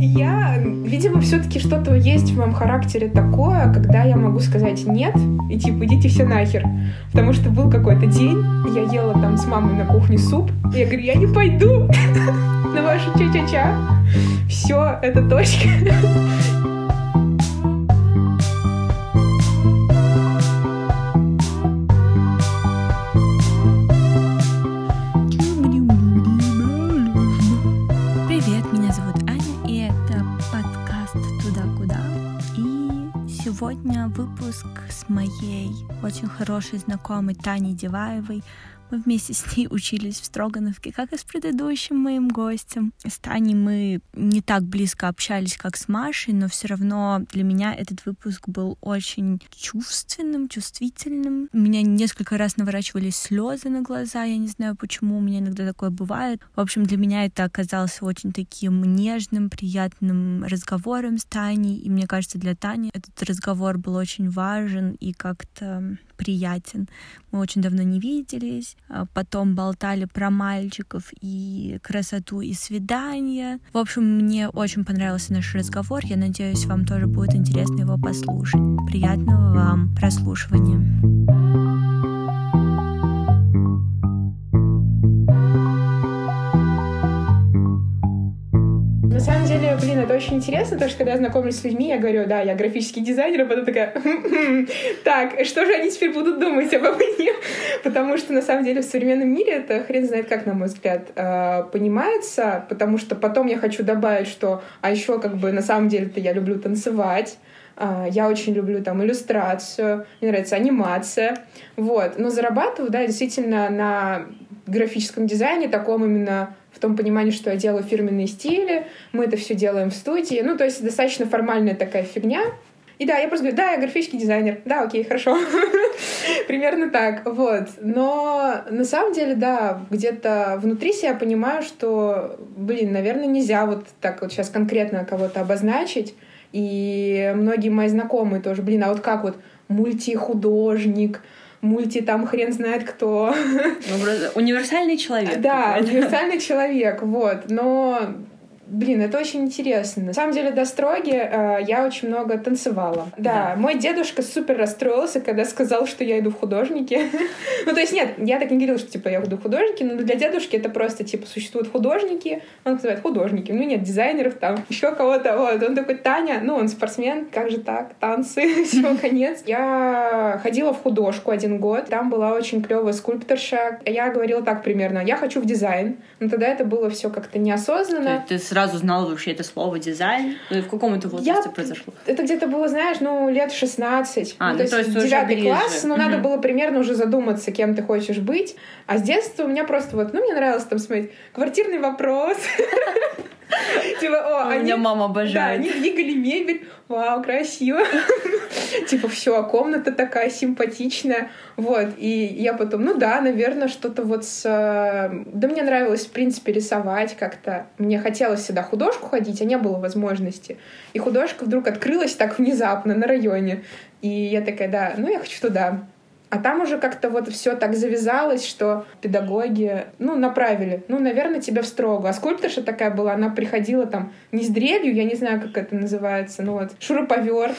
Я, видимо, все-таки что-то есть в моем характере такое, когда я могу сказать нет и типа идите все нахер. Потому что был какой-то день, я ела там с мамой на кухне суп, и я говорю, я не пойду на вашу ча-ча-ча. Все, это точка. Очень хорошей знакомой Таней Деваевой. Мы вместе с ней учились в Строгановке, как и с предыдущим моим гостем. С Таней мы не так близко общались, как с Машей, но все равно для меня этот выпуск был очень чувственным, чувствительным. У меня несколько раз наворачивались слезы на глаза, я не знаю почему, у меня иногда такое бывает. В общем, для меня это оказалось очень таким нежным, приятным разговором с Таней, и мне кажется, для Тани этот разговор был очень важен и как-то приятен. Мы очень давно не виделись, а потом болтали про мальчиков и красоту и свидания. В общем, мне очень понравился наш разговор. Я надеюсь, вам тоже будет интересно его послушать. Приятного вам прослушивания. Блин, это очень интересно, потому что когда я знакомлюсь с людьми, я говорю, да, я графический дизайнер, а потом такая, «Хм-хм, так, что же они теперь будут думать обо мне? Потому что, на самом деле, в современном мире это хрен знает как, на мой взгляд, э, понимается, потому что потом я хочу добавить, что, а еще как бы на самом деле-то я люблю танцевать, э, я очень люблю там иллюстрацию, мне нравится анимация, вот, но зарабатываю, да, действительно на графическом дизайне, таком именно в том понимании, что я делаю фирменные стили, мы это все делаем в студии. Ну, то есть достаточно формальная такая фигня. И да, я просто говорю, да, я графический дизайнер. Да, окей, хорошо. Примерно так, вот. Но на самом деле, да, где-то внутри себя понимаю, что, блин, наверное, нельзя вот так вот сейчас конкретно кого-то обозначить. И многие мои знакомые тоже, блин, а вот как вот мультихудожник, мульти там хрен знает кто. Универсальный человек. Да, универсальный человек, вот. Но Блин, это очень интересно. На самом деле, до строги э, я очень много танцевала. Да, да, мой дедушка супер расстроился, когда сказал, что я иду в художники. ну, то есть, нет, я так не говорила, что, типа, я иду в художники, но для дедушки это просто, типа, существуют художники, он называет художники, ну, нет, дизайнеров там, еще кого-то, вот. Он такой, Таня, ну, он спортсмен, как же так, танцы, все, конец. Я ходила в художку один год, там была очень клевая скульпторша. Я говорила так примерно, я хочу в дизайн, но тогда это было все как-то неосознанно. Ты сразу знала вообще это слово дизайн? Ну, в каком это возрасте я... произошло? Это где-то было, знаешь, ну, лет 16. А, ну, ну, то, есть девятый класс, но угу. надо было примерно уже задуматься, кем ты хочешь быть. А с детства у меня просто вот, ну, мне нравилось там смотреть квартирный вопрос. Типа, о, они... Меня мама обожает. Да, они двигали мебель. Вау, красиво. Типа, все, комната такая симпатичная. Вот, и я потом, ну да, наверное, что-то вот с... Э, да мне нравилось, в принципе, рисовать как-то. Мне хотелось всегда художку ходить, а не было возможности. И художка вдруг открылась так внезапно на районе. И я такая, да, ну я хочу туда. А там уже как-то вот все так завязалось, что педагоги, ну, направили. Ну, наверное, тебя в строгу. А скульпторша такая была, она приходила там не с древью, я не знаю, как это называется, ну вот, шуруповерт,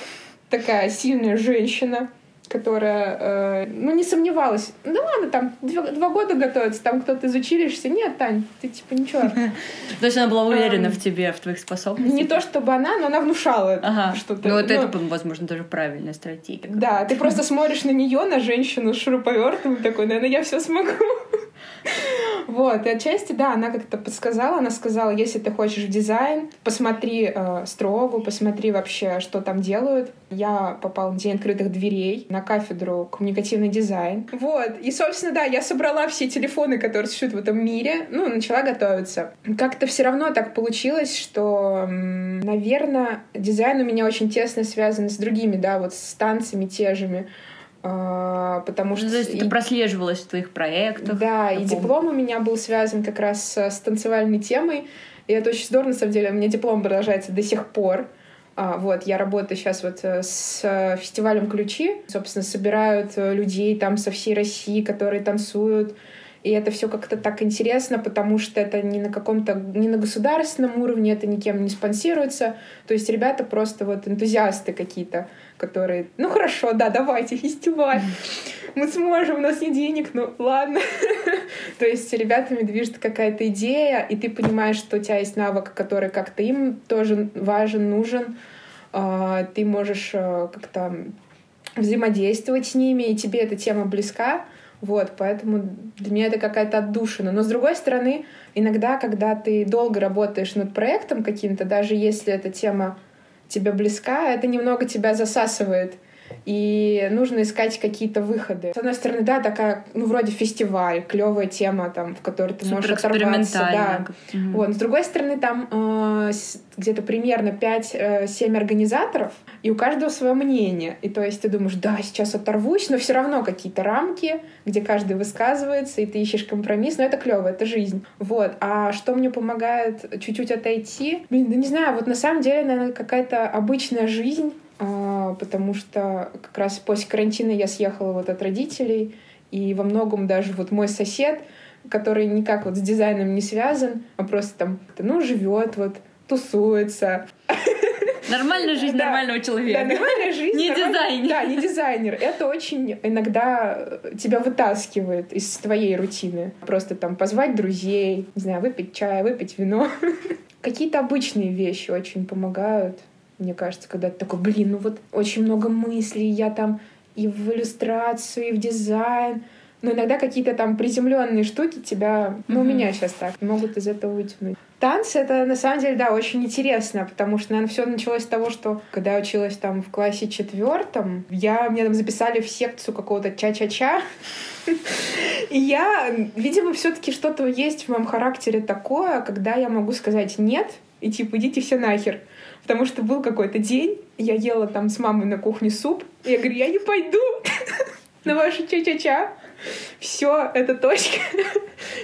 такая сильная женщина которая, э, ну, не сомневалась. Ну ладно, там два, два года готовится, там кто-то из училища. Нет, Тань, ты типа ничего. То есть она была уверена в тебе, в твоих способностях? Не то чтобы она, но она внушала что-то. Ну вот это, возможно, тоже правильная стратегия. Да, ты просто смотришь на нее, на женщину с шуруповертом, такой, наверное, я все смогу. Вот, и отчасти, да, она как-то подсказала, она сказала, если ты хочешь в дизайн, посмотри э, строгу, посмотри вообще, что там делают. Я попала в День открытых дверей на кафедру коммуникативный дизайн. Вот, и, собственно, да, я собрала все телефоны, которые существуют в этом мире, ну, начала готовиться. Как-то все равно так получилось, что, наверное, дизайн у меня очень тесно связан с другими, да, вот с танцами те же. А, потому что... Ну, то есть это прослеживалось в твоих проектах? Да, и диплом у меня был связан как раз с танцевальной темой, и это очень здорово, на самом деле. У меня диплом продолжается до сих пор. А, вот, я работаю сейчас вот э, с фестивалем «Ключи». Собственно, собирают э, людей там со всей России, которые танцуют. И это все как-то так интересно, потому что это не на каком-то, не на государственном уровне, это никем не спонсируется. То есть ребята просто вот энтузиасты какие-то, которые, ну хорошо, да, давайте, фестиваль, мы сможем, у нас нет денег, ну ладно. То есть ребятами движет какая-то идея, и ты понимаешь, что у тебя есть навык, который как-то им тоже важен, нужен. А, ты можешь э, как-то взаимодействовать с ними, и тебе эта тема близка. Вот, поэтому для меня это какая-то отдушина. Но с другой стороны, иногда, когда ты долго работаешь над проектом каким-то, даже если эта тема тебе близка, это немного тебя засасывает и нужно искать какие-то выходы. С одной стороны, да, такая, ну, вроде фестиваль, клевая тема, там, в которой ты можешь оторваться. Да. Угу. Вот. с другой стороны, там э, где-то примерно 5-7 э, организаторов, и у каждого свое мнение. И то есть ты думаешь, да, сейчас оторвусь, но все равно какие-то рамки, где каждый высказывается, и ты ищешь компромисс, но это клево, это жизнь. Вот. А что мне помогает чуть-чуть отойти? Блин, да не знаю, вот на самом деле, наверное, какая-то обычная жизнь, потому что как раз после карантина я съехала вот от родителей, и во многом даже вот мой сосед, который никак вот с дизайном не связан, а просто там, ну, живет вот, тусуется. Нормальная жизнь да, нормального человека. Да, нормальная жизнь. Не дизайнер. Да, не дизайнер. Это очень иногда тебя вытаскивает из твоей рутины. Просто там позвать друзей, не знаю, выпить чай, выпить вино. Какие-то обычные вещи очень помогают. Мне кажется, когда ты такой, блин, ну вот очень много мыслей, я там и в иллюстрацию, и в дизайн. Но иногда какие-то там приземленные штуки тебя, ну, mm-hmm. у меня сейчас так, могут из этого вытянуть. Танцы — это, на самом деле, да, очень интересно, потому что, наверное, все началось с того, что когда я училась там в классе четвертом, я, мне там записали в секцию какого-то ча-ча-ча, и я, видимо, все таки что-то есть в моем характере такое, когда я могу сказать «нет», и типа «идите все нахер». Потому что был какой-то день, я ела там с мамой на кухне суп, и я говорю, я не пойду на вашу ча-ча-ча. Все, это точка.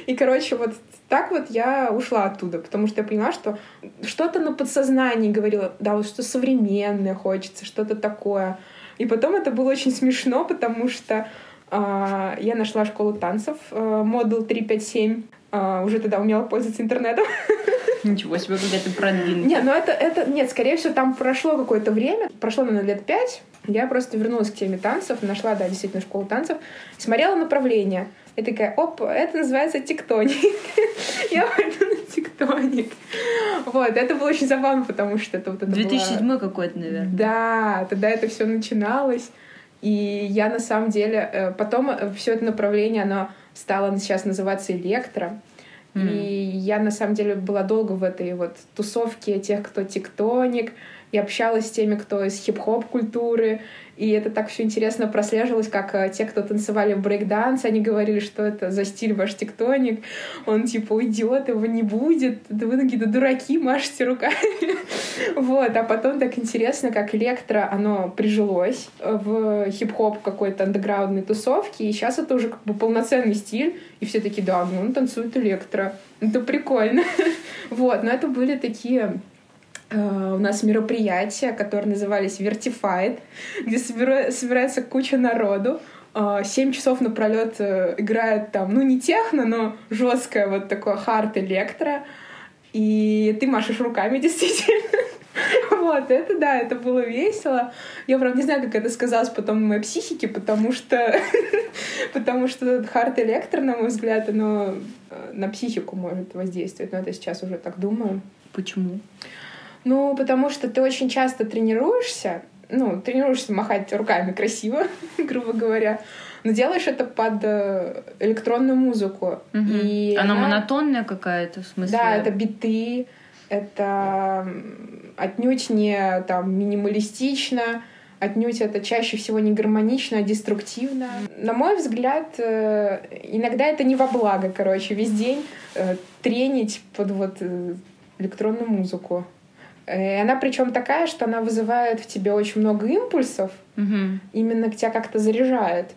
И, короче, вот так вот я ушла оттуда, потому что я поняла, что что-то на подсознании говорило, да, вот что современное хочется, что-то такое. И потом это было очень смешно, потому что э, я нашла школу танцев, э, модул 357, э, уже тогда умела пользоваться интернетом. Ничего себе, когда ты продвинутый. Нет, ну это, это, нет, скорее всего, там прошло какое-то время, прошло, наверное, лет пять, я просто вернулась к теме танцев, нашла, да, действительно, школу танцев, смотрела направление. И такая, оп, это называется тектоник. Я пойду на тектоник. Вот, это было очень забавно, потому что это вот это 2007 какой-то, наверное. Да, тогда это все начиналось. И я на самом деле... Э, потом э, все это направление, оно стало сейчас называться электро. Mm. И я, на самом деле, была долго в этой вот тусовке тех, кто тектоник, и общалась с теми, кто из хип-хоп культуры, и это так все интересно прослеживалось, как э, те, кто танцевали брейк-данс, они говорили, что это за стиль ваш тектоник, он типа уйдет, его не будет, да вы какие-то дураки, машете руками. вот, а потом так интересно, как электро, оно прижилось в хип-хоп какой-то андеграундной тусовке, и сейчас это уже как бы полноценный стиль, и все такие, да, ну он танцует электро, это прикольно. вот, но это были такие у нас мероприятия, которые назывались Vertified, где собирается куча народу. Э, семь часов напролет э, играет там, ну не техно, но жесткое вот такое хард электро. И ты машешь руками действительно. Вот, это да, это было весело. Я, правда, не знаю, как это сказалось потом на моей психике, потому что потому что хард электро, на мой взгляд, оно на психику может воздействовать. Но это сейчас уже так думаю. Почему? Ну, потому что ты очень часто тренируешься, ну, тренируешься махать руками красиво, грубо говоря, но делаешь это под э, электронную музыку. Угу. И она, она монотонная какая-то, в смысле? Да, это биты, это отнюдь не там минималистично, отнюдь это чаще всего не гармонично, а деструктивно. На мой взгляд, э, иногда это не во благо, короче, весь день э, тренить под вот электронную музыку. И она причем такая, что она вызывает в тебе очень много импульсов, угу. именно тебя как-то заряжает.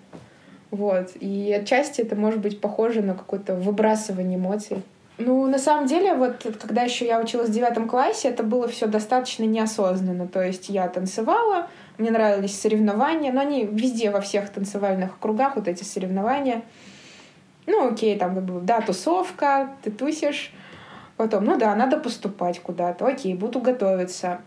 Вот. И отчасти это может быть похоже на какое-то выбрасывание эмоций. Ну, на самом деле, вот когда еще я училась в девятом классе, это было все достаточно неосознанно. То есть я танцевала, мне нравились соревнования, но они везде, во всех танцевальных кругах, вот эти соревнования. Ну, окей, там, как бы, да, тусовка, ты тусишь. Потом, ну да, надо поступать куда-то. Окей, буду готовиться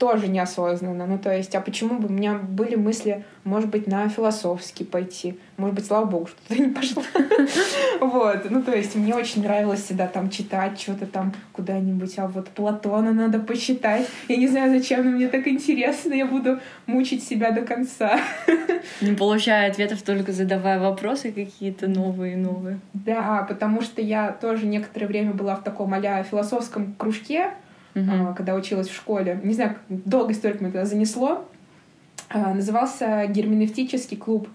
тоже неосознанно. Ну, то есть, а почему бы у меня были мысли, может быть, на философский пойти? Может быть, слава богу, что туда не пошла. Вот. Ну, то есть, мне очень нравилось всегда там читать что-то там куда-нибудь. А вот Платона надо почитать. Я не знаю, зачем, но мне так интересно. Я буду мучить себя до конца. Не получая ответов, только задавая вопросы какие-то новые новые. Да, потому что я тоже некоторое время была в таком а философском кружке, угу. когда училась в школе. Не знаю, долго столько меня туда занесло. А, назывался Герменевтический клуб.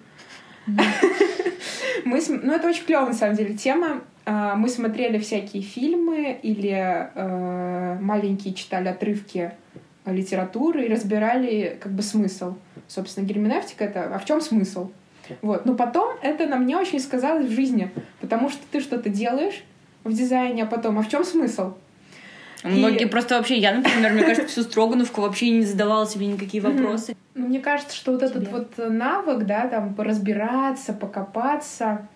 Мы, ну, это очень клевая, на самом деле, тема. А, мы смотрели всякие фильмы или э, маленькие читали отрывки литературы и разбирали как бы смысл. Собственно, герменевтика — это «а в чем смысл?» Вот. Но потом это на мне очень сказалось в жизни, потому что ты что-то делаешь в дизайне, а потом «а в чем смысл?» Многие просто вообще, я, например, мне кажется, всю Строгановку вообще не задавала себе никакие вопросы. Ну, мне кажется, что вот этот вот навык, да, там, поразбираться, покопаться,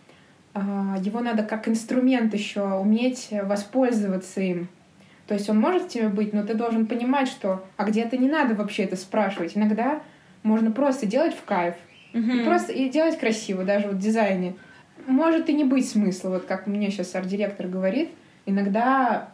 а, его надо как инструмент еще уметь воспользоваться им. То есть он может тебе быть, но ты должен понимать, что а где-то не надо вообще это спрашивать. Иногда можно просто делать в кайф. Угу. И просто и делать красиво, даже вот в дизайне. Может и не быть смысла, вот как мне сейчас арт-директор говорит, иногда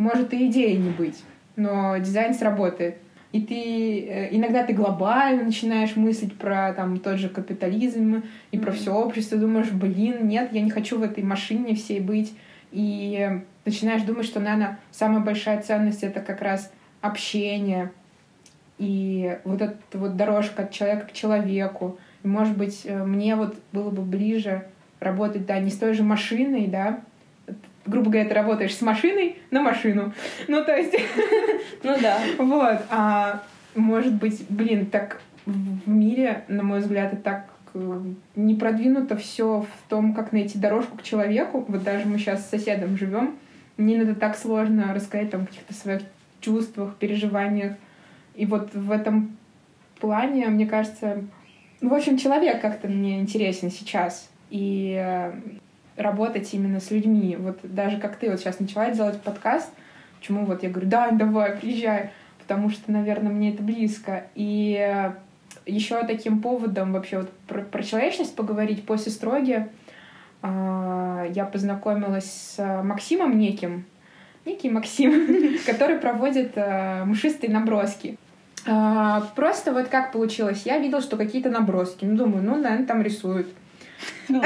может и идеи не быть, но дизайн сработает. И ты э, иногда ты глобально начинаешь мыслить про там тот же капитализм и mm-hmm. про все общество, думаешь, блин, нет, я не хочу в этой машине всей быть. И начинаешь думать, что, наверное, самая большая ценность это как раз общение и вот эта вот дорожка от человека к человеку. И, может быть, э, мне вот было бы ближе работать, да, не с той же машиной, да, грубо говоря, ты работаешь с машиной на машину. Ну, то есть... Ну да. Вот. А может быть, блин, так в мире, на мой взгляд, это так э, не продвинуто все в том, как найти дорожку к человеку. Вот даже мы сейчас с соседом живем. Мне иногда так сложно рассказать там каких-то своих чувствах, переживаниях. И вот в этом плане, мне кажется, ну, в общем, человек как-то мне интересен сейчас. И э, работать именно с людьми. Вот даже как ты вот сейчас начала делать подкаст, почему вот я говорю, да, давай, приезжай, потому что, наверное, мне это близко. И еще таким поводом вообще вот про, про человечность поговорить после строги э, я познакомилась с Максимом неким, некий Максим, который проводит э, мшистые наброски. Э, просто вот как получилось, я видела, что какие-то наброски, ну думаю, ну, наверное, там рисуют. Ну,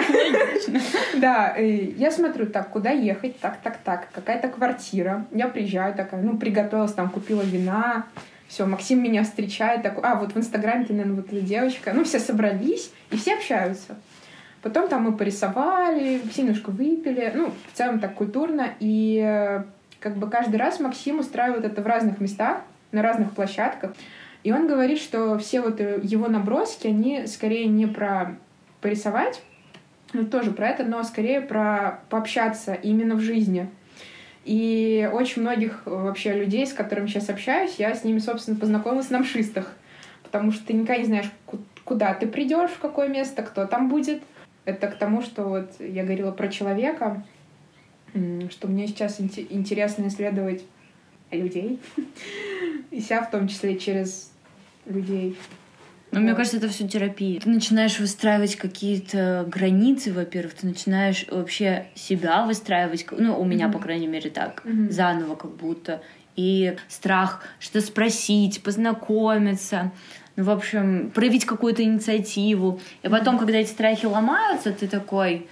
да, я смотрю, так, куда ехать, так, так, так, какая-то квартира. Я приезжаю такая, ну, приготовилась, там, купила вина, все, Максим меня встречает, такой, а, вот в Инстаграме ты, наверное, вот эта девочка. Ну, все собрались, и все общаются. Потом там мы порисовали, все немножко выпили, ну, в целом так культурно, и как бы каждый раз Максим устраивает это в разных местах, на разных площадках. И он говорит, что все вот его наброски, они скорее не про порисовать, ну, тоже про это, но скорее про пообщаться именно в жизни. И очень многих э, вообще людей, с которыми сейчас общаюсь, я с ними, собственно, познакомилась на мшистах. Потому что ты никогда не знаешь, куда ты придешь, в какое место, кто там будет. Это к тому, что вот я говорила про человека, что мне сейчас интересно исследовать людей, и себя в том числе через людей. Но вот. мне кажется, это все терапия. Ты начинаешь выстраивать какие-то границы, во-первых, ты начинаешь вообще себя выстраивать, ну, у меня, mm-hmm. по крайней мере, так, mm-hmm. заново как будто. И страх что спросить, познакомиться, ну, в общем, проявить какую-то инициативу. И потом, mm-hmm. когда эти страхи ломаются, ты такой,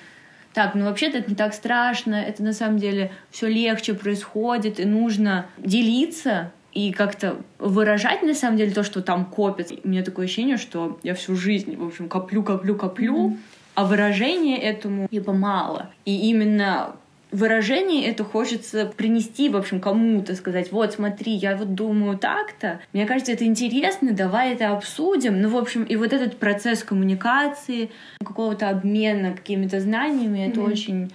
так, ну вообще-то это не так страшно, это на самом деле все легче происходит, и нужно делиться и как-то выражать на самом деле то, что там копится. У меня такое ощущение, что я всю жизнь, в общем, коплю, коплю, коплю, mm-hmm. а выражение этому типа мало. И именно выражение это хочется принести, в общем, кому-то, сказать, вот, смотри, я вот думаю так-то, мне кажется, это интересно, давай это обсудим. Ну, в общем, и вот этот процесс коммуникации, какого-то обмена какими-то знаниями, mm-hmm. это очень,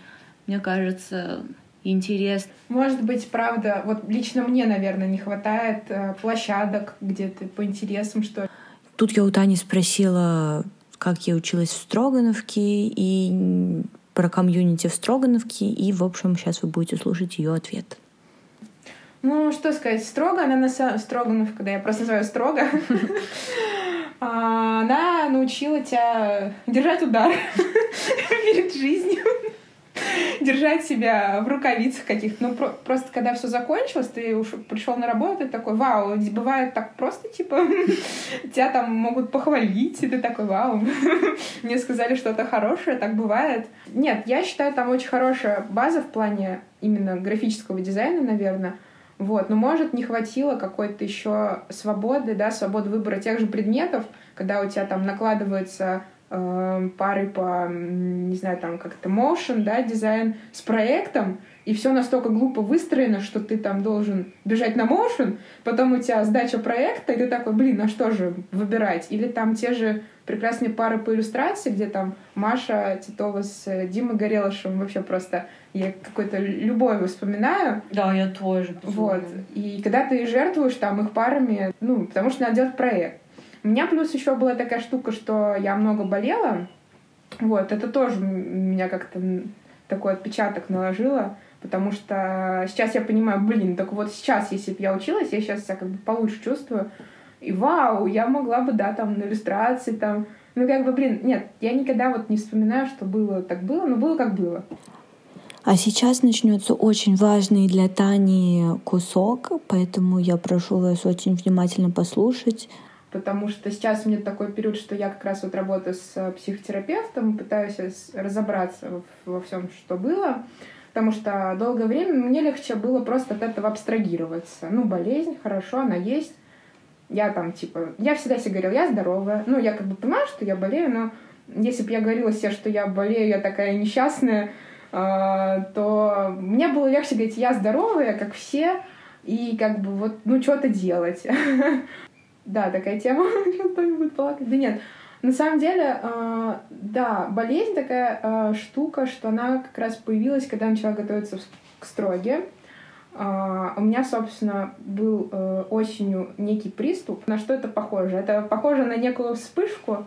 мне кажется, интерес. Может быть, правда, вот лично мне, наверное, не хватает э, площадок где-то по интересам, что ли. Тут я у Тани спросила, как я училась в Строгановке, и про комьюнити в Строгановке, и, в общем, сейчас вы будете слушать ее ответ. Ну, что сказать, строго она на самом... Строгановка, да, я просто называю строго. А, она научила тебя держать удар перед жизнью держать себя в рукавицах каких-то. Ну, про- просто когда все закончилось, ты уж пришел на работу, ты такой, вау, бывает так просто, типа, тебя там могут похвалить, и ты такой, вау, мне сказали что-то хорошее, так бывает. Нет, я считаю, там очень хорошая база в плане именно графического дизайна, наверное. Вот, но может не хватило какой-то еще свободы, да, свободы выбора тех же предметов, когда у тебя там накладывается пары по, не знаю, там как-то motion, да, дизайн с проектом, и все настолько глупо выстроено, что ты там должен бежать на motion, потом у тебя сдача проекта, и ты такой, блин, а что же выбирать? Или там те же прекрасные пары по иллюстрации, где там Маша Титова с Димой Горелышем вообще просто я какой-то любовью вспоминаю. Да, я тоже. Вот. И когда ты жертвуешь там их парами, ну, потому что надо делать проект. У меня плюс еще была такая штука, что я много болела. Вот, это тоже меня как-то такой отпечаток наложило, потому что сейчас я понимаю, блин, так вот сейчас, если бы я училась, я сейчас себя как бы получше чувствую. И вау, я могла бы, да, там, на иллюстрации, там, ну, как бы, блин, нет, я никогда вот не вспоминаю, что было так было, но было как было. А сейчас начнется очень важный для Тани кусок, поэтому я прошу вас очень внимательно послушать. Потому что сейчас у меня такой период, что я как раз вот работаю с психотерапевтом, пытаюсь разобраться во всем, что было. Потому что долгое время мне легче было просто от этого абстрагироваться. Ну, болезнь, хорошо, она есть я там, типа, я всегда себе говорила, я здоровая. Ну, я как бы понимаю, что я болею, но если бы я говорила себе, что я болею, я такая несчастная, э, то мне было легче говорить, я здоровая, как все, и как бы вот, ну, что-то делать. Да, такая тема, кто-нибудь плакать. Да нет, на самом деле, э, да, болезнь такая э, штука, что она как раз появилась, когда я начала готовиться к строге. Uh, у меня, собственно, был uh, осенью некий приступ. На что это похоже? Это похоже на некую вспышку,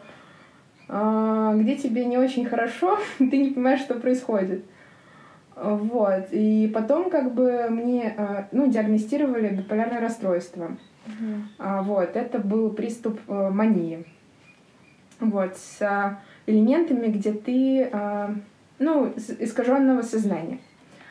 uh, где тебе не очень хорошо, ты не понимаешь, что происходит. Вот. И потом как бы мне ну, диагностировали биполярное расстройство. Uh-huh. Вот. Это был приступ э, мании. Вот. С элементами, где ты, ну, искаженного сознания.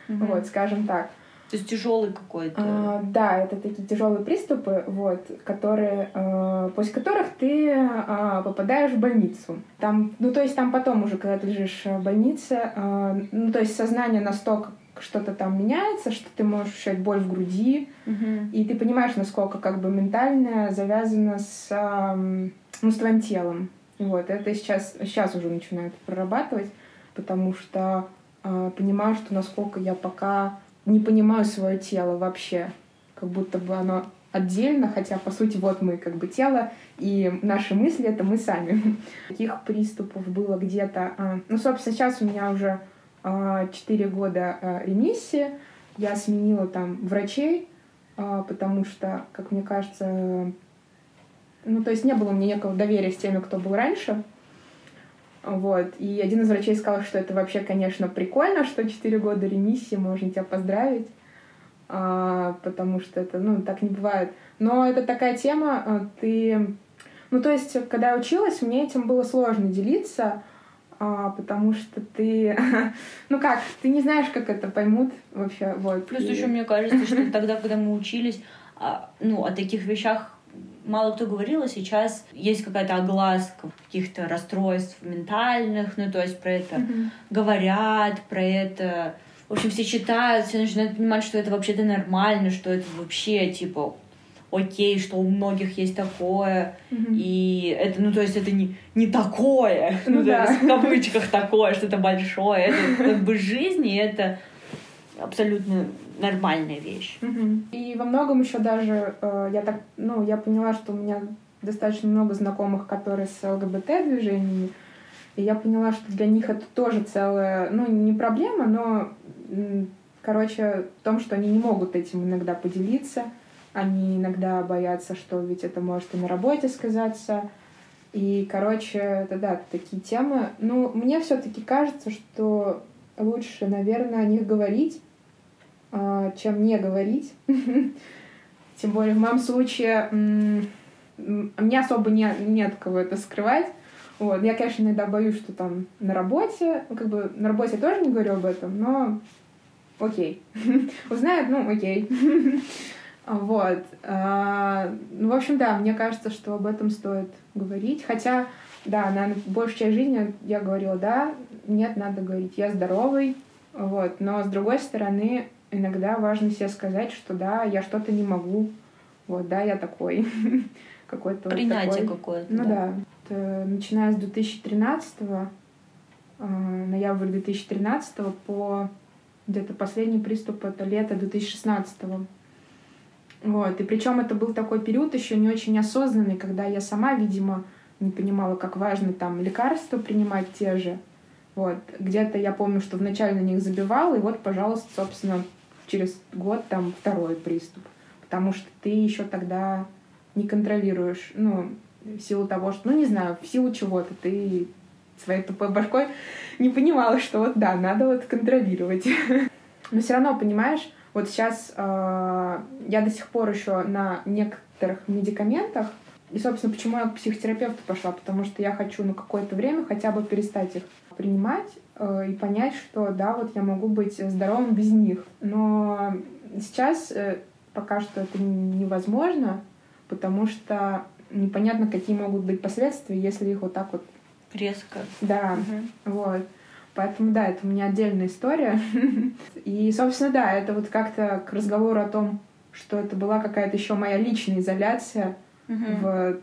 Uh-huh. Вот, скажем так. То есть тяжелый какой-то. А, да, это такие тяжелые приступы, вот, которые, а, после которых ты а, попадаешь в больницу. Там, ну то есть там потом уже, когда ты лежишь в больнице, а, ну то есть сознание настолько что-то там меняется, что ты можешь ощущать боль в груди, угу. и ты понимаешь, насколько как бы ментальное завязано с, а, ну, с твоим телом. Вот, это сейчас, сейчас уже начинает прорабатывать, потому что а, понимаю, что насколько я пока не понимаю свое тело вообще, как будто бы оно отдельно, хотя, по сути, вот мы как бы тело, и наши мысли — это мы сами. Таких приступов было где-то... А, ну, собственно, сейчас у меня уже 4 а, года а, ремиссии. Я сменила там врачей, потому что, как мне кажется, ну, то есть не было меня некого доверия с теми, кто был раньше. Вот. И один из врачей сказал, что это вообще, конечно, прикольно, что 4 года ремиссии, можно тебя поздравить, а, потому что это, ну, так не бывает. Но это такая тема, а, ты... Ну, то есть, когда я училась, мне этим было сложно делиться, а, потому что ты... ну как, ты не знаешь, как это поймут вообще. Вот. Плюс и... еще мне кажется, что тогда, когда мы учились, а, ну, о таких вещах мало кто говорил, а сейчас есть какая-то огласка каких-то расстройств ментальных, ну, то есть про это mm-hmm. говорят, про это... В общем, все читают, все начинают понимать, что это вообще-то нормально, что это вообще, типа, окей, что у многих есть такое, mm-hmm. и это, ну, то есть это не, не такое, ну, ну да. в кавычках такое, что-то большое, это как бы жизнь, и это абсолютно нормальная вещь. Угу. И во многом еще даже э, я так, ну, я поняла, что у меня достаточно много знакомых, которые с ЛГБТ-движениями, и я поняла, что для них это тоже целая, ну, не проблема, но, короче, в том, что они не могут этим иногда поделиться, они иногда боятся, что ведь это может и на работе сказаться, и, короче, это да, такие темы. Ну, мне все-таки кажется, что лучше, наверное, о них говорить, чем не говорить. Тем более в моем случае мне особо не, нет кого это скрывать. Вот. Я, конечно, иногда боюсь, что там на работе, ну, как бы на работе я тоже не говорю об этом, но окей. Узнают, ну окей. Вот. А, ну, в общем, да, мне кажется, что об этом стоит говорить. Хотя, да, на большую часть жизни я говорила, да, нет, надо говорить, я здоровый. Вот. Но, с другой стороны, иногда важно себе сказать, что да, я что-то не могу. Вот, да, я такой. Какой-то Принятие вот какое-то. Ну да. да. Начиная с 2013 а, ноябрь 2013 по где-то последний приступ это лето 2016 вот. И причем это был такой период еще не очень осознанный, когда я сама, видимо, не понимала, как важно там лекарства принимать те же. Вот. Где-то я помню, что вначале на них забивала, и вот, пожалуйста, собственно, через год там второй приступ. Потому что ты еще тогда не контролируешь, ну, в силу того, что, ну, не знаю, в силу чего-то ты своей тупой башкой не понимала, что вот да, надо вот контролировать. Но все равно, понимаешь, вот сейчас э, я до сих пор еще на некоторых медикаментах, и, собственно, почему я к психотерапевту пошла, потому что я хочу на какое-то время хотя бы перестать их принимать э, и понять, что да, вот я могу быть здоровым без них. Но сейчас э, пока что это невозможно, потому что непонятно, какие могут быть последствия, если их вот так вот резко. Да, угу. вот. Поэтому, да, это у меня отдельная история. И, собственно, да, это вот как-то к разговору о том, что это была какая-то еще моя личная изоляция в,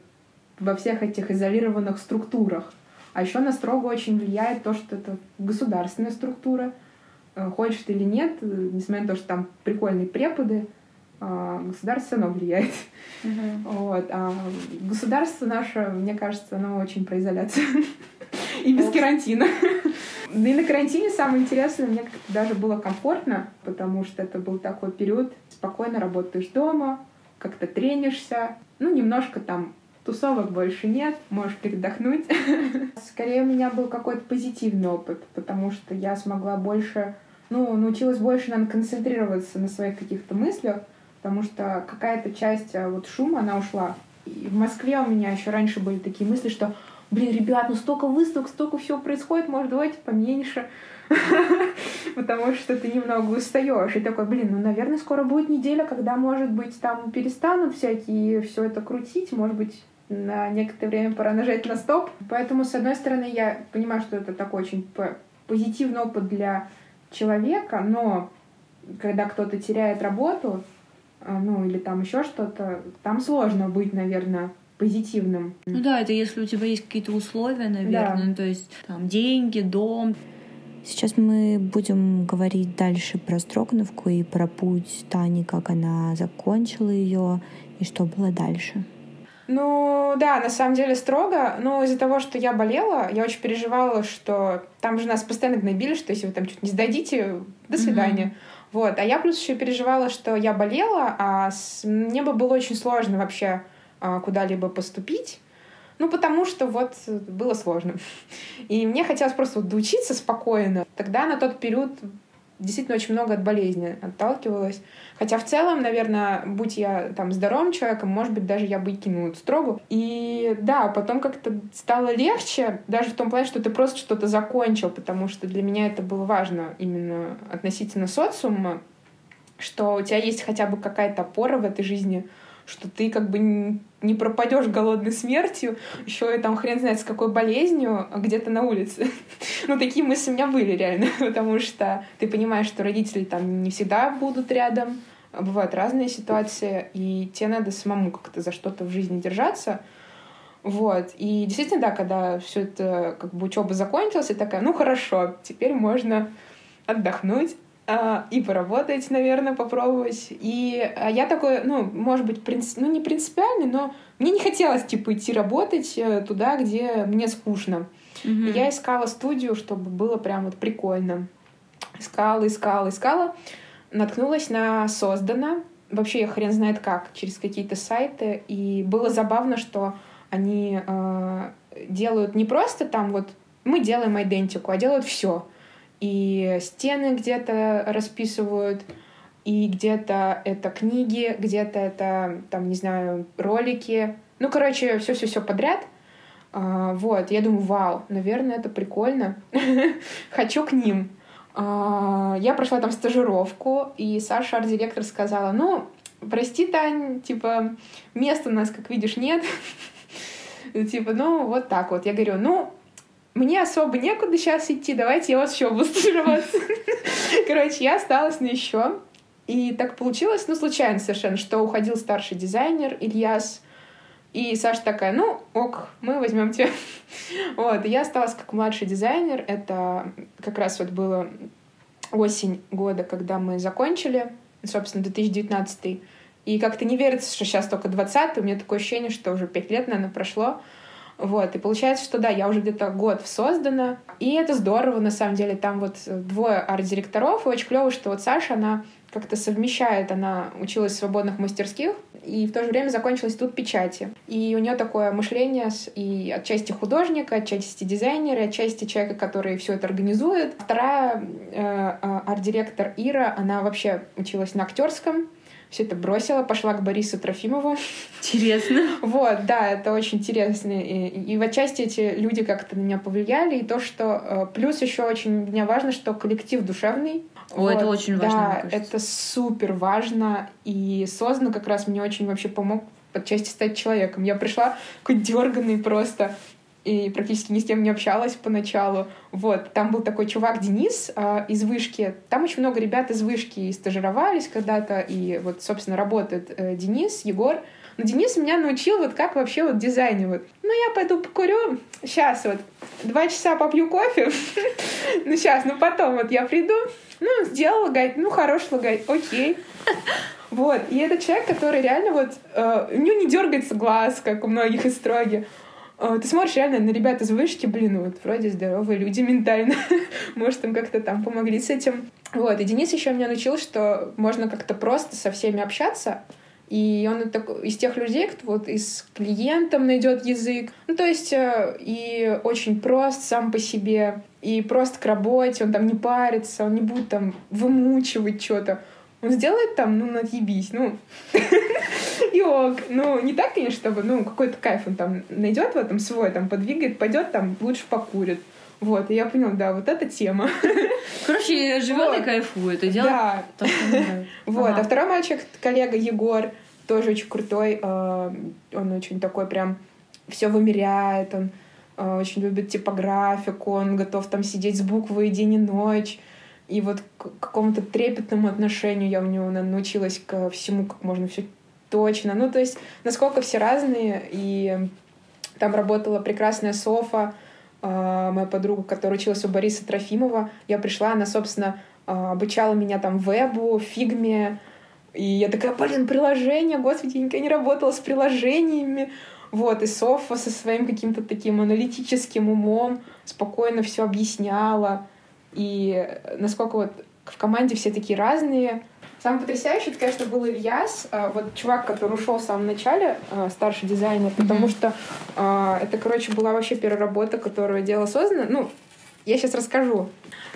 во всех этих изолированных структурах. А еще на строго очень влияет то, что это государственная структура. Э, хочешь ты или нет, э, несмотря на то, что там прикольные преподы, а, государство равно влияет. Uh-huh. Вот. А государство наше, мне кажется, оно очень про изоляцию. И без карантина. Да и на карантине самое интересное, мне как-то даже было комфортно, потому что это был такой период, спокойно работаешь дома, как-то тренишься, ну, немножко там тусовок больше нет, можешь передохнуть. Скорее, у меня был какой-то позитивный опыт, потому что я смогла больше, ну, научилась больше, наверное, концентрироваться на своих каких-то мыслях, потому что какая-то часть а, вот шума, она ушла. И в Москве у меня еще раньше были такие мысли, что блин, ребят, ну столько выставок, столько всего происходит, может, давайте поменьше. Потому что ты немного устаешь. И такой, блин, ну, наверное, скоро будет неделя, когда, может быть, там перестанут всякие все это крутить, может быть, на некоторое время пора нажать на стоп. Поэтому, с одной стороны, я понимаю, что это такой очень позитивный опыт для человека, но когда кто-то теряет работу, а, ну или там еще что-то, там сложно быть, наверное, позитивным. Ну да, это если у тебя есть какие-то условия, наверное, да. то есть там деньги, дом. Сейчас мы будем говорить дальше про Строгановку и про путь Тани, как она закончила ее и что было дальше. Ну да, на самом деле строго. Но из-за того, что я болела, я очень переживала, что там же нас постоянно гнобили, что если вы там что-то не сдадите, до свидания. Mm-hmm. Вот. А я плюс еще переживала, что я болела, а с... мне бы было очень сложно вообще а, куда-либо поступить. Ну, потому что вот было сложно. И мне хотелось просто вот доучиться спокойно. Тогда на тот период действительно очень много от болезни отталкивалась. Хотя в целом, наверное, будь я там здоровым человеком, может быть, даже я бы и кинула строгу. И да, потом как-то стало легче, даже в том плане, что ты просто что-то закончил, потому что для меня это было важно именно относительно социума, что у тебя есть хотя бы какая-то опора в этой жизни, что ты как бы не пропадешь голодной смертью, еще и там хрен знает с какой болезнью а где-то на улице. ну, такие мысли у меня были реально, потому что ты понимаешь, что родители там не всегда будут рядом, бывают разные ситуации, и тебе надо самому как-то за что-то в жизни держаться. Вот. И действительно, да, когда все это, как бы учеба закончилась, я такая, ну хорошо, теперь можно отдохнуть, а, и поработать, наверное, попробовать. И а, я такой, ну, может быть, принцип, ну, не принципиальный, но мне не хотелось, типа, идти работать э, туда, где мне скучно. Mm-hmm. Я искала студию, чтобы было прям вот прикольно. Искала, искала, искала. Наткнулась на Создано. Вообще, я хрен знает как, через какие-то сайты. И было забавно, что они э, делают не просто там вот мы делаем идентику, а делают все и стены где-то расписывают, и где-то это книги, где-то это, там, не знаю, ролики. Ну, короче, все-все-все подряд. А, вот, я думаю, вау, наверное, это прикольно. Хочу к ним. А, я прошла там стажировку, и Саша, арт-директор, сказала, ну, прости, Тань, типа, места у нас, как видишь, нет. Типа, ну, вот так вот. Я говорю, ну, мне особо некуда сейчас идти, давайте я вас еще буду. Короче, я осталась на еще. И так получилось, ну, случайно совершенно, что уходил старший дизайнер Ильяс, и Саша такая, ну, ок, мы возьмем тебя. вот, и я осталась как младший дизайнер. Это как раз вот было осень года, когда мы закончили, собственно, 2019 И как-то не верится, что сейчас только 20 У меня такое ощущение, что уже 5 лет, наверное, прошло. Вот, и получается, что да, я уже где-то год создана, и это здорово, на самом деле, там вот двое арт-директоров, и очень клево, что вот Саша, она как-то совмещает, она училась в свободных мастерских, и в то же время закончила институт печати. И у нее такое мышление и отчасти художника, отчасти дизайнера, отчасти человека, который все это организует. Вторая э, э, арт-директор Ира, она вообще училась на актерском, все это бросила, пошла к Борису Трофимову. Интересно. Вот, да, это очень интересно. И, и в отчасти эти люди как-то на меня повлияли. И то, что... Э, плюс еще очень для меня важно, что коллектив душевный. О, вот, это очень важно. Да, это супер важно. И создано как раз мне очень вообще помог отчасти стать человеком. Я пришла какой дерганный просто и практически ни с кем не общалась поначалу. Вот, там был такой чувак Денис э, из вышки. Там очень много ребят из вышки и стажировались когда-то, и вот, собственно, работает э, Денис, Егор. Но Денис меня научил вот как вообще вот дизайнировать. Ну, я пойду покурю. Сейчас вот два часа попью кофе. ну, сейчас, ну потом вот я приду. Ну, сделала гайд. Ну, хорош гайд. Окей. Вот. И это человек, который реально вот... Э, у него не дергается глаз, как у многих из строги. А, ты смотришь реально на ребят из вышки, блин, вот вроде здоровые люди ментально. Может, им как-то там помогли с этим. Вот, и Денис еще меня научил, что можно как-то просто со всеми общаться, и он из тех людей, кто вот и с клиентом найдет язык. Ну, то есть э, и очень прост сам по себе, и просто к работе, он там не парится, он не будет там вымучивать что-то. Он сделает там, ну, надъебись, ну. Ок. Ну, не так, конечно, чтобы, ну, какой-то кайф он там найдет в этом свой, там, подвигает, пойдет там, лучше покурит. Вот, и я поняла, да, вот эта тема. Короче, живет вот. и кайфует, и делает да. то, что Вот, ага. а второй мальчик, коллега Егор, тоже очень крутой. А, он очень такой прям все вымеряет, он а, очень любит типографику, он готов там сидеть с буквой день и ночь. И вот к какому-то трепетному отношению я у него научилась ко всему, как можно все точно. Ну, то есть, насколько все разные. И там работала прекрасная Софа, а, моя подруга, которая училась у Бориса Трофимова. Я пришла, она, собственно, а, обучала меня там вебу, фигме. И я такая, блин, приложение, господи, я никогда не работала с приложениями. Вот, и Софа со своим каким-то таким аналитическим умом спокойно все объясняла. И насколько вот в команде все такие разные. Самое потрясающее, это, конечно, был Ильяс, а, вот чувак, который ушел в самом начале, а, старший дизайнер, потому mm-hmm. что а, это, короче, была вообще первая работа, которую дело создана. Ну, я сейчас расскажу.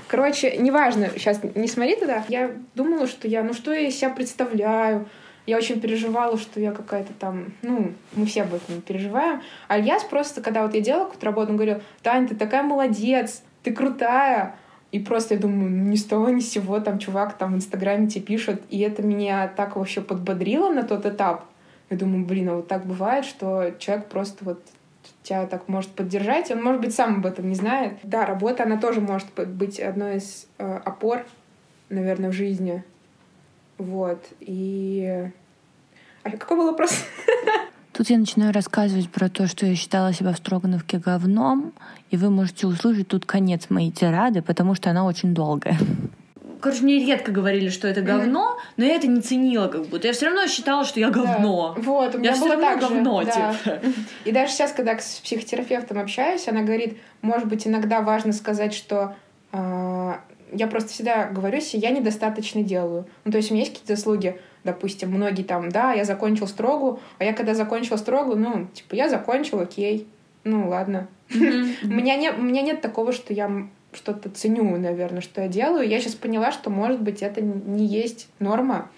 Короче, неважно, сейчас не смотри туда. Я думала, что я, ну что я из себя представляю, я очень переживала, что я какая-то там, ну, мы все об этом переживаем. А Ильяс просто, когда вот я делала какую-то работу, он говорил, Тань, ты такая молодец, ты крутая. И просто я думаю, ни с того ни с сего там чувак там в Инстаграме тебе пишет. И это меня так вообще подбодрило на тот этап. Я думаю, блин, а вот так бывает, что человек просто вот тебя так может поддержать, он, может быть, сам об этом не знает. Да, работа, она тоже может быть одной из э, опор, наверное, в жизни. Вот. И... А какой был вопрос? Тут я начинаю рассказывать про то, что я считала себя в Строгановке говном, и вы можете услышать тут конец моей тирады, потому что она очень долгая. Короче, мне редко говорили, что это говно, mm-hmm. но я это не ценила как будто. Я все равно считала, что я говно. Да. Вот, у меня я было все равно говно, да. типа. И даже сейчас, когда с психотерапевтом общаюсь, она говорит, может быть, иногда важно сказать, что э, я просто всегда говорю себе, я недостаточно делаю. Ну, то есть у меня есть какие-то заслуги, допустим, многие там, да, я закончил строгу, а я когда закончила строгу, ну, типа, я закончил, окей, ну, ладно. у, меня нет такого, что я что-то ценю, наверное, что я делаю. Я сейчас поняла, что, может быть, это не есть норма.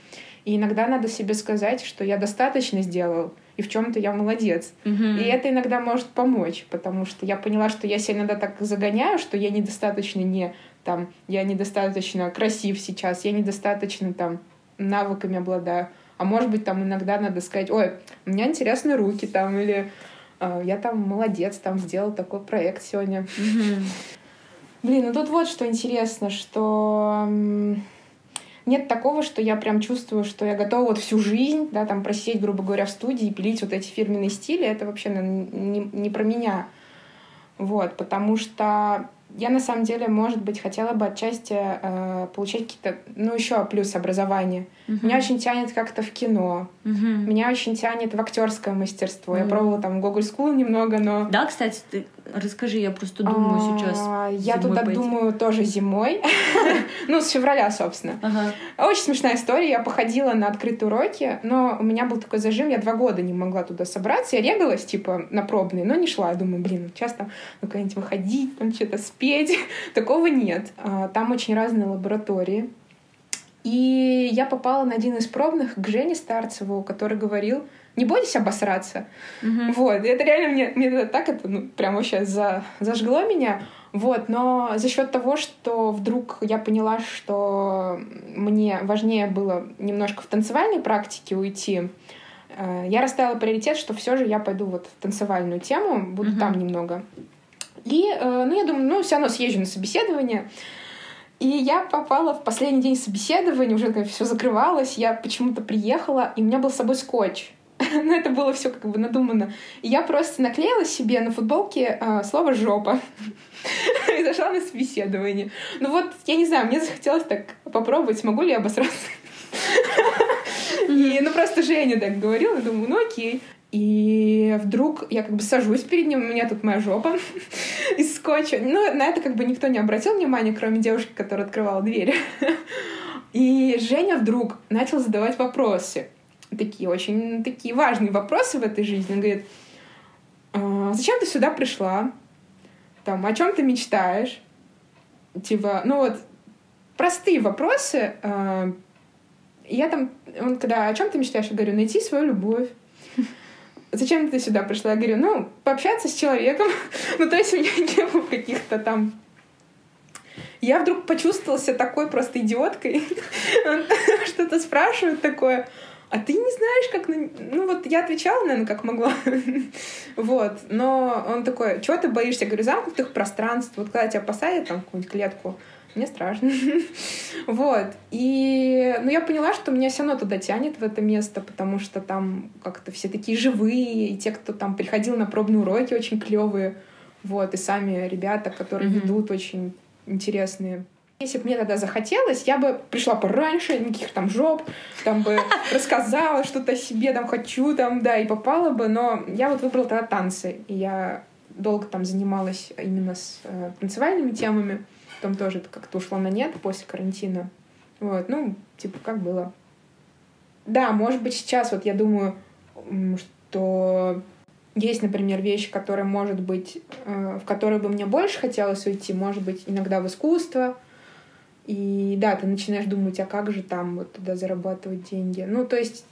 И иногда надо себе сказать, что я достаточно сделал, и в чем-то я молодец. И это иногда может помочь, потому что я поняла, что я себя иногда так загоняю, что я недостаточно не там, я недостаточно красив сейчас, я недостаточно там навыками обладаю. А может быть, там иногда надо сказать, ой, у меня интересные руки там, или «А, я там молодец, там сделал такой проект сегодня. Блин, ну тут вот что интересно, что нет такого, что я прям чувствую, что я готова вот всю жизнь, да, там просидеть, грубо говоря, в студии и пилить вот эти фирменные стили. Это вообще наверно, не, не про меня. Вот, потому что я на самом деле, может быть, хотела бы отчасти э, получать какие-то, ну, еще плюс образования. Мгм. Меня очень тянет как-то в кино. Мгм. Меня очень тянет в актерское мастерство. Я Мгм. пробовала там Google School немного, но Да, кстати, ты расскажи, я просто думаю а, сейчас. Я туда пойти. думаю тоже зимой. Ну, с февраля, собственно. Ага. Очень смешная история. Я походила на открытые уроки, но у меня был такой зажим. Я два года не могла туда собраться. Я регалась, типа, на пробные, но не шла. Я думаю, блин, сейчас там ну, куда-нибудь выходить, там что-то спеть. Такого нет. А, Там очень разные лаборатории. И я попала на один из пробных к Жене Старцеву, который говорил, не бойтесь обосраться. Мгм. Вот, и это реально мне, мне это так это, ну, прям вообще за, зажгло меня. Вот, но за счет того, что вдруг я поняла, что мне важнее было немножко в танцевальной практике уйти, э, я расставила приоритет, что все же я пойду вот в танцевальную тему, буду Мгм. там немного. И, э, ну, я думаю, ну, все равно съезжу на собеседование. И я попала в последний день собеседования, уже все закрывалось, я почему-то приехала, и у меня был с собой скотч. Но это было все как бы надумано. И я просто наклеила себе на футболке э, слово «жопа». И зашла на собеседование. Ну вот, я не знаю, мне захотелось так попробовать, смогу ли я обосраться. И, ну, просто Женя так говорила, думаю, ну окей. И вдруг я как бы сажусь перед ним, у меня тут моя жопа из скотча. Ну, на это как бы никто не обратил внимания, кроме девушки, которая открывала дверь. И Женя вдруг начал задавать вопросы. Такие очень такие важные вопросы в этой жизни. Он говорит, «А, зачем ты сюда пришла? Там, о чем ты мечтаешь? Типа, ну вот, простые вопросы. а, Я там, он когда, о чем ты мечтаешь? Я говорю, найти свою любовь. Зачем ты сюда пришла? Я говорю, ну, пообщаться с человеком. ну, то есть у меня не было каких-то там я вдруг почувствовала себя такой просто идиоткой. Что-то спрашивает такое. А ты не знаешь, как... на- Ну вот я отвечала, наверное, как могла. Вот. Но он такой, чего ты боишься? Я говорю, замкнутых пространств. Вот когда тебя посадят там в какую-нибудь клетку, мне страшно. Вот. И ну, я поняла, что меня все равно туда тянет, в это место, потому что там как-то все такие живые, и те, кто там приходил на пробные уроки, очень клевые. Вот. И сами ребята, которые ведут, очень интересные. Если бы мне тогда захотелось, я бы пришла пораньше, никаких там жоп, там бы рассказала что-то себе, там хочу, там, да, и попала бы, но я вот выбрала тогда танцы, и я долго там занималась именно с э, танцевальными темами, потом тоже это как-то ушло на нет после карантина. Вот, ну, типа, как было. Да, может быть, сейчас вот я думаю, что есть, например, вещи, которые, может быть, э, в которые бы мне больше хотелось уйти, может быть, иногда в искусство. И да, ты начинаешь думать, а как же там вот туда зарабатывать деньги? Ну, то есть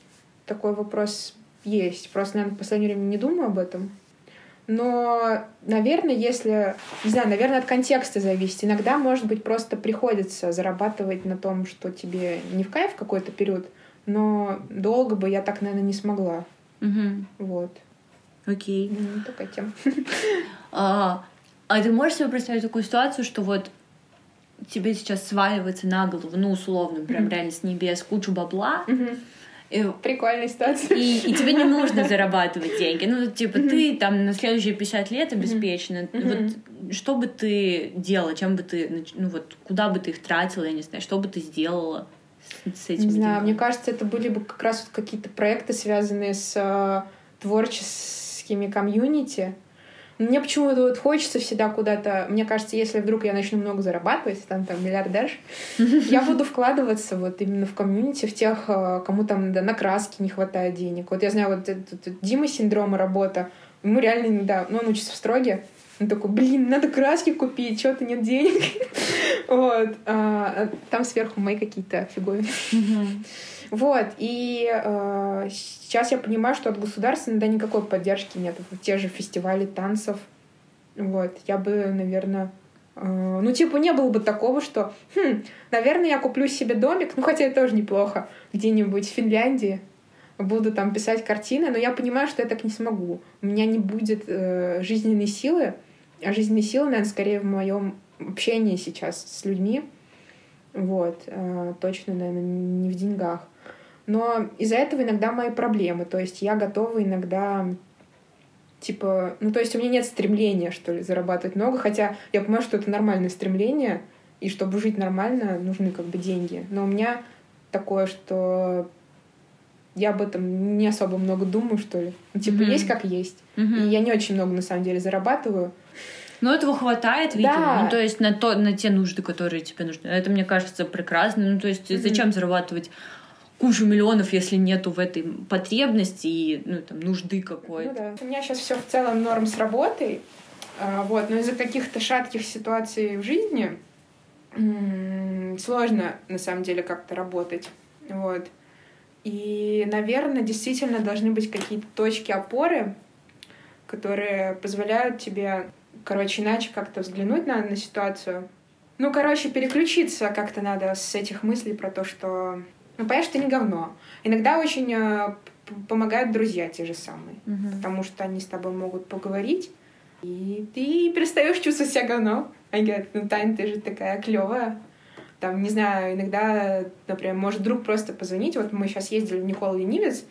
такой вопрос есть. Просто, наверное, в последнее время не думаю об этом. Но, наверное, если... Не знаю, наверное, от контекста зависит. Иногда, может быть, просто приходится зарабатывать на том, что тебе не в кайф какой-то период, но долго бы я так, наверное, не смогла. Мгм. Вот. Окей. Ну, такая тема. А, а ты можешь себе представить такую ситуацию, что вот тебе сейчас сваливается на голову, ну, условно, прям Мгм. реально с небес кучу бабла, Мгм. и, Прикольная ситуация. и- и тебе не нужно зарабатывать деньги. Ну, типа, ты там на следующие 50 лет обеспечена. Мгм. Вот что бы ты делала, чем бы ты, ну, вот, куда бы ты их тратила, я не знаю, что бы ты сделала с, с этим? Не знаю, мне кажется, это были бы как раз вот какие-то проекты, связанные с э, творческими комьюнити. Мне почему-то вот хочется всегда куда-то... Мне кажется, если вдруг я начну много зарабатывать, там, там миллиардер, я буду вкладываться вот именно в комьюнити, в тех, э, кому там да, на краски не хватает денег. Вот я знаю, вот этот, Дима синдрома работа, ему реально, да, ну, он учится в строге, Он такой, блин, надо краски купить, что-то нет денег. вот. А, там сверху мои какие-то фиговины. Вот, и э, сейчас я понимаю, что от государства иногда никакой поддержки нет. Вот те же фестивали танцев. Вот, я бы, наверное, э, ну, типа, не было бы такого, что, хм, наверное, я куплю себе домик, ну, хотя это тоже неплохо, где-нибудь в Финляндии, буду там писать картины, но я понимаю, что я так не смогу. У меня не будет э, жизненной силы, а жизненные силы, наверное, скорее в моем общении сейчас с людьми. Вот, э, точно, наверное, не в деньгах. Но из-за этого иногда мои проблемы. То есть я готова иногда типа, ну то есть у меня нет стремления, что ли, зарабатывать много, хотя я понимаю, что это нормальное стремление, и чтобы жить нормально, нужны как бы деньги. Но у меня такое, что я об этом не особо много думаю, что ли. Ну, типа, mm-hmm. есть как есть. Mm-hmm. И я не очень много, на самом деле, зарабатываю. Но этого хватает, видимо. Да. Ну, то есть на, то, на те нужды, которые тебе нужны. Это, мне кажется, прекрасно. Ну, то есть mm-hmm. зачем зарабатывать кучу миллионов, если нету в этой потребности и ну, там, нужды какой-то. Ну, да. У меня сейчас все в целом норм с работой, а, вот, но из-за каких-то шатких ситуаций в жизни сложно, на самом деле, как-то работать. Вот. И, наверное, действительно должны быть какие-то точки опоры, которые позволяют тебе, короче, иначе как-то взглянуть на, на ситуацию. Ну, короче, переключиться как-то надо с этих мыслей про то, что ну, понимаешь, что не говно. Иногда очень э, помогают друзья те же самые, угу. потому что они с тобой могут поговорить, и ты перестаешь чувствовать себя говно. Они говорят, ну, Тань, ты же такая клевая. Там, не знаю, иногда, например, может друг просто позвонить. Вот мы сейчас ездили в Никол Ленивец,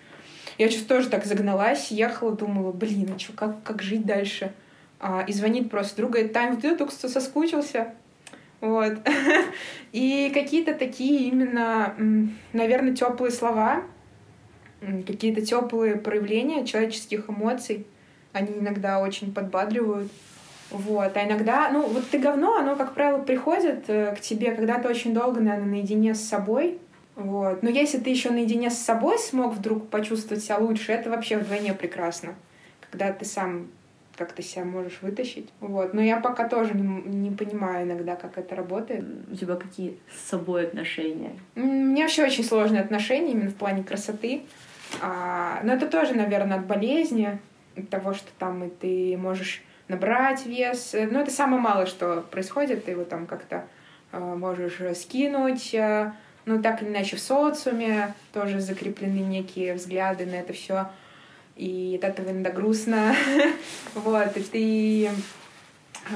я что-то тоже так загналась, ехала, думала, блин, а что, как, как жить дальше? А, и звонит просто друг, говорит, Тань, я только что соскучился. Вот. И какие-то такие именно, наверное, теплые слова, какие-то теплые проявления человеческих эмоций, они иногда очень подбадривают. Вот. А иногда, ну, вот ты говно, оно, как правило, приходит э, к тебе, когда ты очень долго, наверное, наедине с собой. Вот. Но если ты еще наедине с собой смог вдруг почувствовать себя лучше, это вообще вдвойне прекрасно. Когда ты сам как ты себя можешь вытащить. Вот. Но я пока тоже не, не понимаю иногда, как это работает. У тебя какие с собой отношения? У меня вообще очень сложные отношения именно в плане красоты. А, но это тоже, наверное, от болезни, от того, что там и ты можешь набрать вес. Но это самое малое, что происходит. Ты его там как-то э, можешь скинуть. Э, ну, так или иначе в социуме тоже закреплены некие взгляды на это все и от этого иногда грустно. вот, и ты...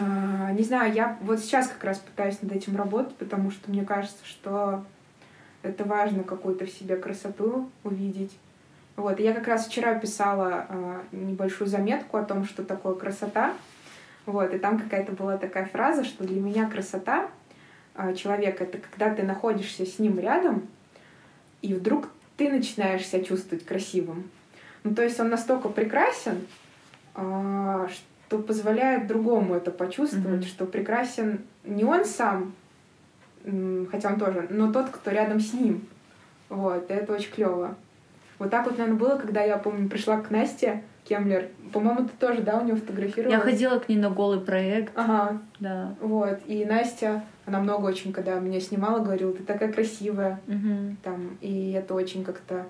А, не знаю, я вот сейчас как раз пытаюсь над этим работать, потому что мне кажется, что это важно какую-то в себе красоту увидеть. Вот, и я как раз вчера писала э, небольшую заметку о том, что такое красота. Вот, и там какая-то была такая фраза, что для меня красота э, человека — это когда ты находишься с ним рядом, и вдруг ты начинаешь себя чувствовать красивым. Ну, то есть он настолько прекрасен, а, что позволяет другому это почувствовать, mm-hmm. что прекрасен не он сам, хотя он тоже, но тот, кто рядом с ним. Вот, и это очень клево. Вот так вот, наверное, было, когда я, помню, пришла к Насте Кемлер. По-моему, ты тоже, да, у нее фотографировалась? Я ходила к ней на голый проект. Ага. Да. Вот. И Настя, она много очень, когда меня снимала, говорила, ты такая красивая. Угу. Там, и это очень как-то...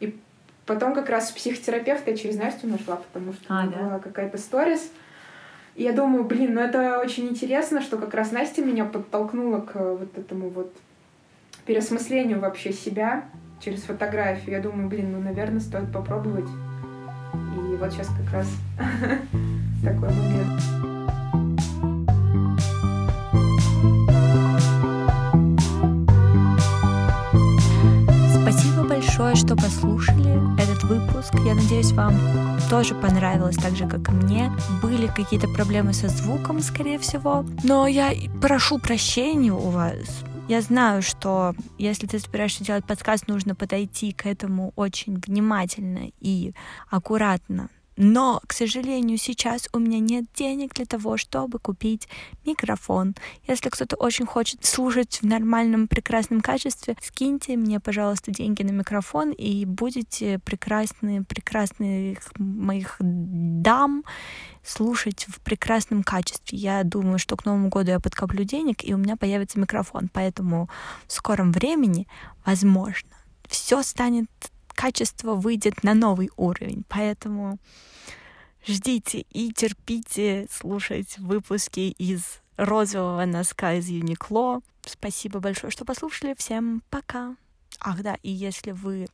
И Потом как раз психотерапевта я через Настю нашла, потому что а, да? была какая-то сторис. И я думаю, блин, ну это очень интересно, что как раз Настя меня подтолкнула к вот этому вот переосмыслению вообще себя через фотографию. Я думаю, блин, ну, наверное, стоит попробовать. И вот сейчас как раз такой момент. Большое, что послушали этот выпуск. Я надеюсь, вам тоже понравилось, так же, как и мне. Были какие-то проблемы со звуком, скорее всего. Но я прошу прощения у вас. Я знаю, что если ты собираешься делать подкаст, нужно подойти к этому очень внимательно и аккуратно Но, к сожалению, сейчас у меня нет денег для того, чтобы купить микрофон. Если кто-то очень хочет слушать в нормальном, прекрасном качестве, скиньте мне, пожалуйста, деньги на микрофон и будете прекрасные, прекрасных моих дам слушать в прекрасном качестве. Я думаю, что к Новому году я подкоплю денег, и у меня появится микрофон. Поэтому в скором времени, возможно, все станет качество выйдет на новый уровень. Поэтому ждите и терпите слушать выпуски из розового носка из Юникло. Спасибо большое, что послушали. Всем пока. Ах да, и если вы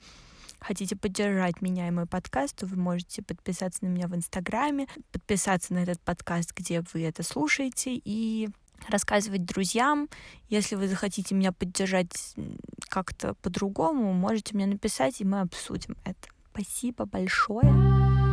хотите поддержать меня и мой подкаст, то вы можете подписаться на меня в Инстаграме, подписаться на этот подкаст, где вы это слушаете, и рассказывать друзьям. Если вы захотите меня поддержать как-то по-другому, можете мне написать, и мы обсудим это. Спасибо большое.